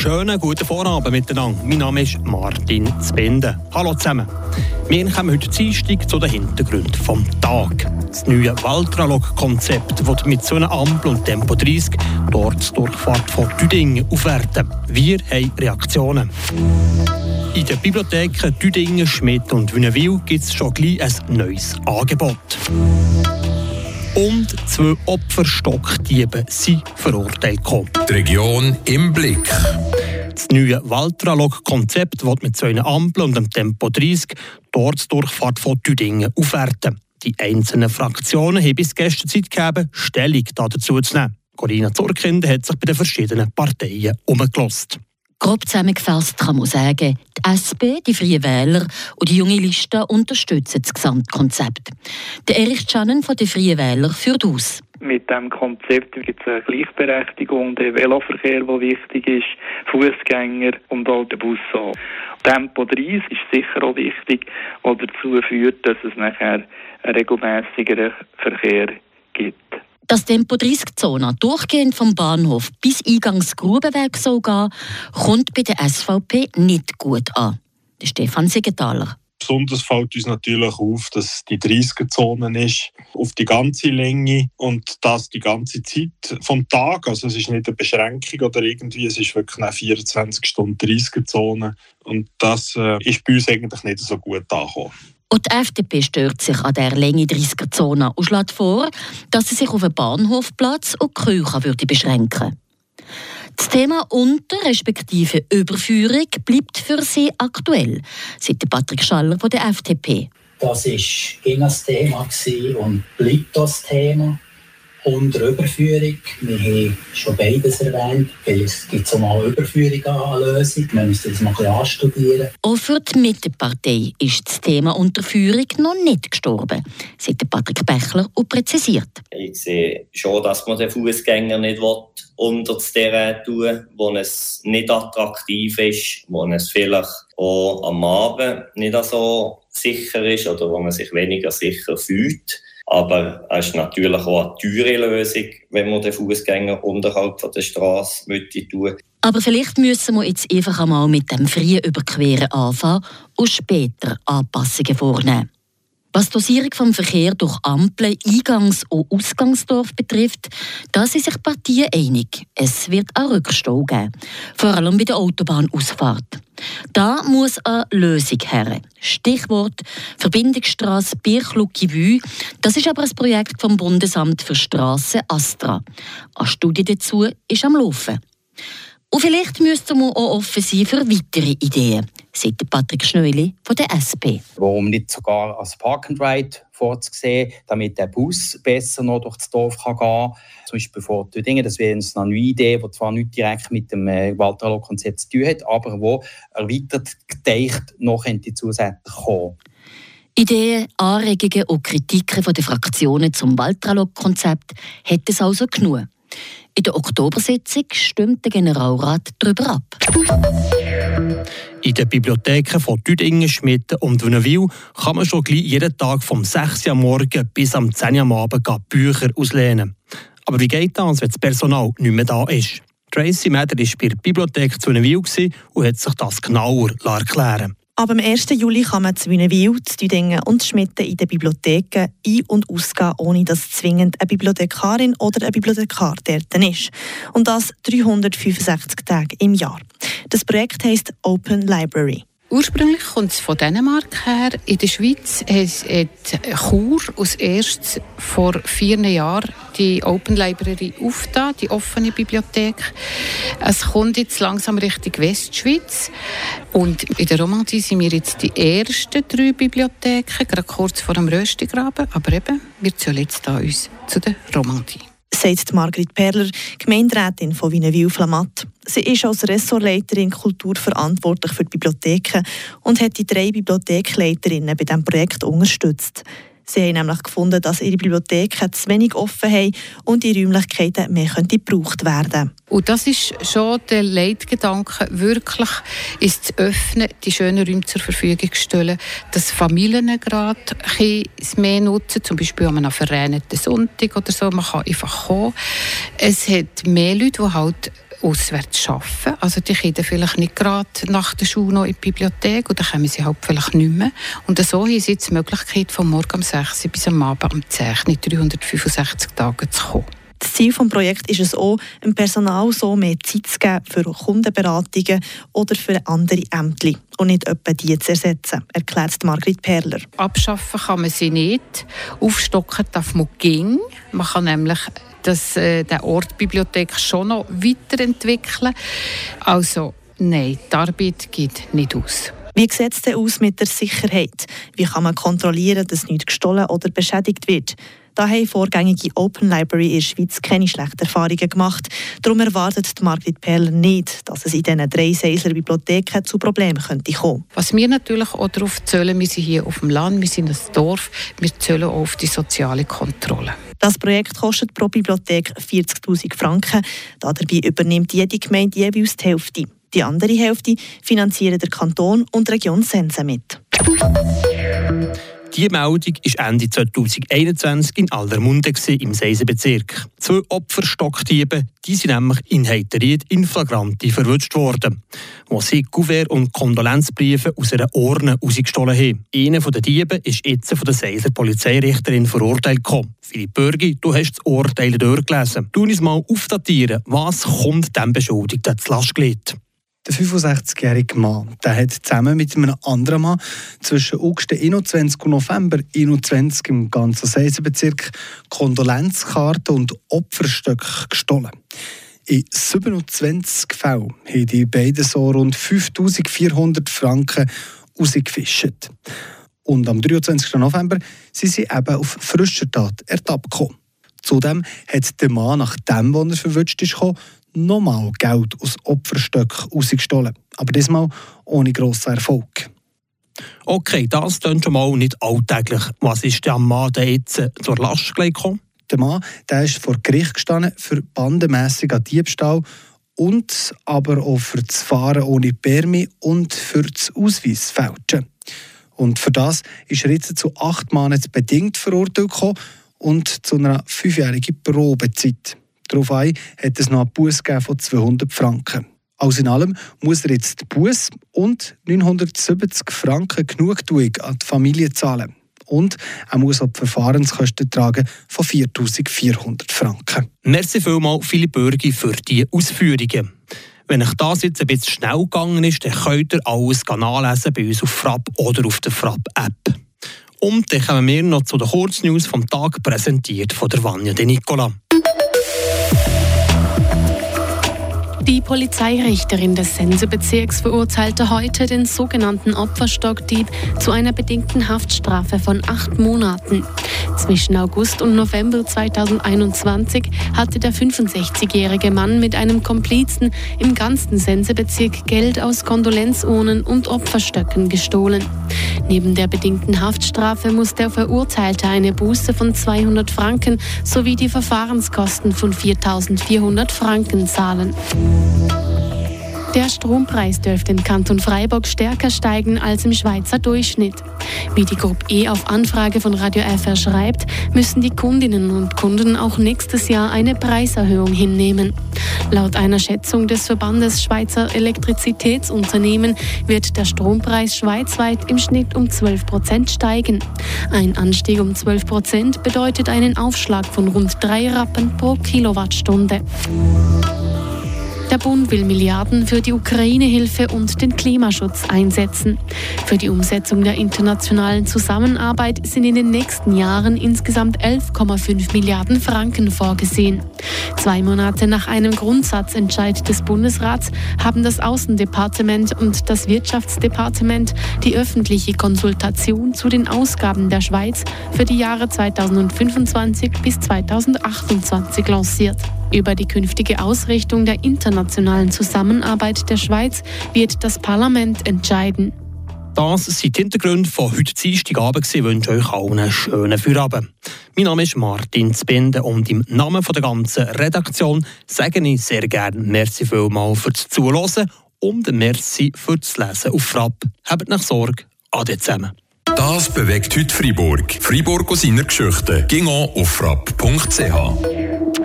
Schönen guten Vorabend miteinander. Mein Name ist Martin Zbende. Hallo zusammen. Wir kommen heute Dienstag zu den Hintergründen vom Tag. Das neue Waltralog-Konzept wird mit so einer Ampel und Tempo 30 dort die Durchfahrt von Düdingen aufwerten. Wir haben Reaktionen. In den Bibliotheken Düdingen, Schmidt und Wünnewil gibt es schon gleich ein neues Angebot. Und zwei Opferstockdiebe sind verurteilt gekommen. Die Region im Blick. Das neue Waltralog-Konzept wird mit zwei Ampeln und dem Tempo 30 dort die Durchfahrt von Düdingen aufwerten. Die einzelnen Fraktionen haben bis gestern Zeit gegeben, Stellung dazu zu nehmen. Corinna Zurkind hat sich bei den verschiedenen Parteien umgelost. Grob zusammengefasst kann man sagen, die SP, die Freien Wähler und die Junge Liste unterstützen das Gesamtkonzept. Der Erich Schannen von den Freien Wählern führt aus. Mit diesem Konzept gibt es eine Gleichberechtigung, der Veloverkehr, der wichtig ist, Fußgänger und auch der Bus. Tempo 30 ist sicher auch wichtig, was dazu führt, dass es nachher einen regelmäßigeren Verkehr gibt. Dass Tempo 30-Zone durchgehend vom Bahnhof bis Eingangs Grubenweg soll kommt bei der SVP nicht gut an. Der Stefan Siegenthaler. Besonders fällt uns natürlich auf, dass die 30er-Zone ist, auf die ganze Länge und das die ganze Zeit vom Tag. Also es ist nicht eine Beschränkung oder irgendwie, es ist wirklich eine 24 Stunden 30er-Zone und das äh, ist bei uns eigentlich nicht so gut angekommen. Und die FDP stört sich an der Länge 30er-Zone und schlägt vor, dass sie sich auf den Bahnhofplatz und Küche würde beschränken Das Thema Unter- respektive Überführung bleibt für sie aktuell, sagt Patrick Schaller von der FDP. Das war das Thema und bleibt das Thema unter Überführung. Wir haben schon beides erwähnt. Vielleicht gibt es auch mal Überführung an Lösung. Wir müssen das mal ein bisschen anstudieren. Auch für die Mittepartei ist das Thema Unterführung noch nicht gestorben, sagt Patrick Bechler und präzisiert. Ich sehe schon, dass man den Fußgänger nicht will, unter das Terrain tun wo es nicht attraktiv ist, wo es vielleicht auch am Abend nicht so sicher ist oder wo man sich weniger sicher fühlt. Aber es ist natürlich auch eine teure Lösung, wenn man den Fußgänger unterhalb der Straße tun Aber vielleicht müssen wir jetzt einfach einmal mit dem freien Überqueren anfangen und später Anpassungen vornehmen. Was die Dosierung vom Verkehr durch Ampeln, Eingangs- und Ausgangsdorf betrifft, da sind sich Partien einig. Es wird einen Rückstau geben, vor allem bei der Autobahnausfahrt. Da muss eine Lösung her. Stichwort Verbindungsstrasse Birchlucki-Wü. Das ist aber ein Projekt vom Bundesamt für Straßen Astra. Eine Studie dazu ist am Laufen. Und vielleicht müsste man auch offen sein für weitere Ideen sagt Patrick Schneuli von der SP. Warum nicht sogar als Park and Ride vorzusehen, damit der Bus besser noch durch das Dorf kann gehen kann. Zum Beispiel vor Dinge, das wäre eine neue Idee, die zwar nicht direkt mit dem äh, Waldralo-Konzept zu tun hat, aber wo erweitert gedacht noch zusätzlich kommen. Ideen, Anregungen und Kritiken der Fraktionen zum Waldralog-Konzept hat es also genug. In der Oktobersitzung stimmt der Generalrat darüber ab. In den Bibliotheken von Düdingen, Schmitten und Wünnewil kann man schon gleich jeden Tag vom 6 Uhr morgen bis am 10 Uhr am Abend Bücher auslehnen. Aber wie geht das, wenn das Personal nicht mehr da ist? Tracy Meder war bei der Bibliothek zu Wünnewil und hat sich das genauer erklären Ab dem 1. Juli kann man zu Wünnewil, zu Düdingen und Schmitten in den Bibliotheken ein- und ausgehen, ohne dass zwingend eine Bibliothekarin oder ein Bibliothekar dort ist. Und das 365 Tage im Jahr. Das Projekt heisst Open Library. Ursprünglich kommt es von Dänemark her. In der Schweiz hat Chur als erstes vor vier Jahren die Open Library aufgetan, die offene Bibliothek. Es kommt jetzt langsam Richtung Westschweiz. Und in der Romandie sind wir jetzt die ersten drei Bibliotheken, gerade kurz vor dem Röstigraben. Aber eben, wir zählen jetzt da uns zu der Romandie sagt Margrit Perler, Gemeinderätin von Wienewil-Flamatt. Sie ist als Ressortleiterin Kultur verantwortlich für die Bibliotheken und hat die drei Bibliothekleiterinnen bei diesem Projekt unterstützt. Sie haben nämlich gefunden, dass ihre Bibliotheken zu wenig offen haben und die Räumlichkeiten mehr gebraucht werden Und das ist schon der Leitgedanke, wirklich ist zu öffnen, die schönen Räume zur Verfügung zu stellen, dass Familien gerade es mehr nutzen, zum Beispiel an einem verregneten Sonntag oder so, man kann einfach kommen. Es hat mehr Leute, die halt auswärts arbeiten. Also die Kinder vielleicht nicht gerade nach der Schule noch in die Bibliothek oder kommen sie halt vielleicht nicht mehr. Und so haben sie jetzt die Möglichkeit, von morgen um 6 Uhr bis am Abend um 10 Uhr, nicht 365 Tage zu kommen. Das Ziel des Projekts ist es auch, dem Personal so mehr Zeit zu geben für Kundenberatungen oder für andere Ämter und nicht etwa die zu ersetzen, erklärt Margrit Perler. Abschaffen kann man sie nicht, aufstocken darf man gehen. Man kann nämlich das, äh, den Ort Bibliothek schon noch weiterentwickeln. Also nein, die Arbeit geht nicht aus. Wie sieht es denn aus mit der Sicherheit? Wie kann man kontrollieren, dass nichts gestohlen oder beschädigt wird? Da haben vorgängige Open Library in der Schweiz keine schlechten Erfahrungen gemacht. Darum erwartet Margrit Perler nicht, dass es in diesen drei Seisler Bibliotheken zu Problemen könnte kommen. Was wir natürlich auch darauf zählen, wir sind hier auf dem Land, wir sind ein Dorf, wir zählen auch auf die soziale Kontrolle. Das Projekt kostet pro Bibliothek 40.000 Franken. Dabei übernimmt jede Gemeinde jeweils die Hälfte. Die andere Hälfte finanzieren der Kanton und die Region Sense mit. Die Meldung war Ende 2021 in Aldermunde im Seisenbezirk. Zwei Opferstockdiebe, die sind nämlich in Heiteried in Flagranti verwünscht worden, wo sie Kuvert und Kondolenzbriefe aus einer Urne rausgestohlen haben. Einer der Diebe ist jetzt von der Seiser Polizeirichterin verurteilt gekommen. Philipp Bürgi, du hast das Urteil durchgelesen. Du uns mal aufdatieren, was kommt dem Beschuldigten zu Last gelegt? Der 65-jährige Mann der hat zusammen mit einem anderen Mann zwischen August 21 und November 21 im ganzen Seisenbezirk Kondolenzkarten und Opferstöcke gestohlen. In 27 Fällen haben die beiden so rund 5400 Franken rausgefischt. Und am 23. November sind sie eben auf frischer Tat ertappt gekommen. Zudem hat der Mann, nachdem er verwünscht ist, nochmal Geld aus Opferstöcken rausgestohlen. Aber diesmal ohne grossen Erfolg. Okay, das klingt schon mal nicht alltäglich. Was ist der Mann der jetzt zur Last gekommen? Der Mann der ist vor Gericht gestanden für bandemässigen Diebstahl und aber auch für das Fahren ohne Permi und für das Ausweisfälschen. Und für das ist er jetzt zu acht Monaten bedingt verurteilt und zu einer fünfjährigen Probezeit. Darauf hat es noch einen Buß von 200 Franken. Alles in allem muss er jetzt Buß und 970 Franken Genugtuung an die Familie zahlen. Und er muss auch die Verfahrenskosten tragen von 4400 Franken. Merci vielmals, Philipp Bürgi, für die Ausführungen. Wenn euch das jetzt ein bisschen schnell gegangen ist, dann könnt ihr alles nachlesen bei uns auf Frapp oder auf der Frapp-App. Und dann kommen wir noch zu den Kurznews vom Tag, präsentiert von der Vanja De Nicola. Die Polizeirichterin des Sensebezirks verurteilte heute den sogenannten Opferstockdieb zu einer bedingten Haftstrafe von acht Monaten. Zwischen August und November 2021 hatte der 65-jährige Mann mit einem Komplizen im ganzen Sensebezirk Geld aus Kondolenzurnen und Opferstöcken gestohlen. Neben der bedingten Haftstrafe muss der Verurteilte eine Buße von 200 Franken sowie die Verfahrenskosten von 4.400 Franken zahlen. Der Strompreis dürfte im Kanton Freiburg stärker steigen als im Schweizer Durchschnitt. Wie die Gruppe E auf Anfrage von Radio FR schreibt, müssen die Kundinnen und Kunden auch nächstes Jahr eine Preiserhöhung hinnehmen. Laut einer Schätzung des Verbandes Schweizer Elektrizitätsunternehmen wird der Strompreis schweizweit im Schnitt um 12 Prozent steigen. Ein Anstieg um 12 Prozent bedeutet einen Aufschlag von rund drei Rappen pro Kilowattstunde. Der Bund will Milliarden für die Ukraine-Hilfe und den Klimaschutz einsetzen. Für die Umsetzung der internationalen Zusammenarbeit sind in den nächsten Jahren insgesamt 11,5 Milliarden Franken vorgesehen. Zwei Monate nach einem Grundsatzentscheid des Bundesrats haben das Außendepartement und das Wirtschaftsdepartement die öffentliche Konsultation zu den Ausgaben der Schweiz für die Jahre 2025 bis 2028 lanciert. Über die künftige Ausrichtung der internationalen Zusammenarbeit der Schweiz wird das Parlament entscheiden. Das sind die Hintergründe von heute Dienstagabend. Ich wünsche euch allen einen schönen Feierabend. Mein Name ist Martin Zbinde und im Namen der ganzen Redaktion sage ich sehr gerne Merci vielmals fürs Zuhören und Merci fürs Lesen auf Frapp. Habt nach Sorge. Ade zusammen. Das bewegt heute Freiburg. Freiburg aus seiner Geschichte. Ging auf frapp.ch.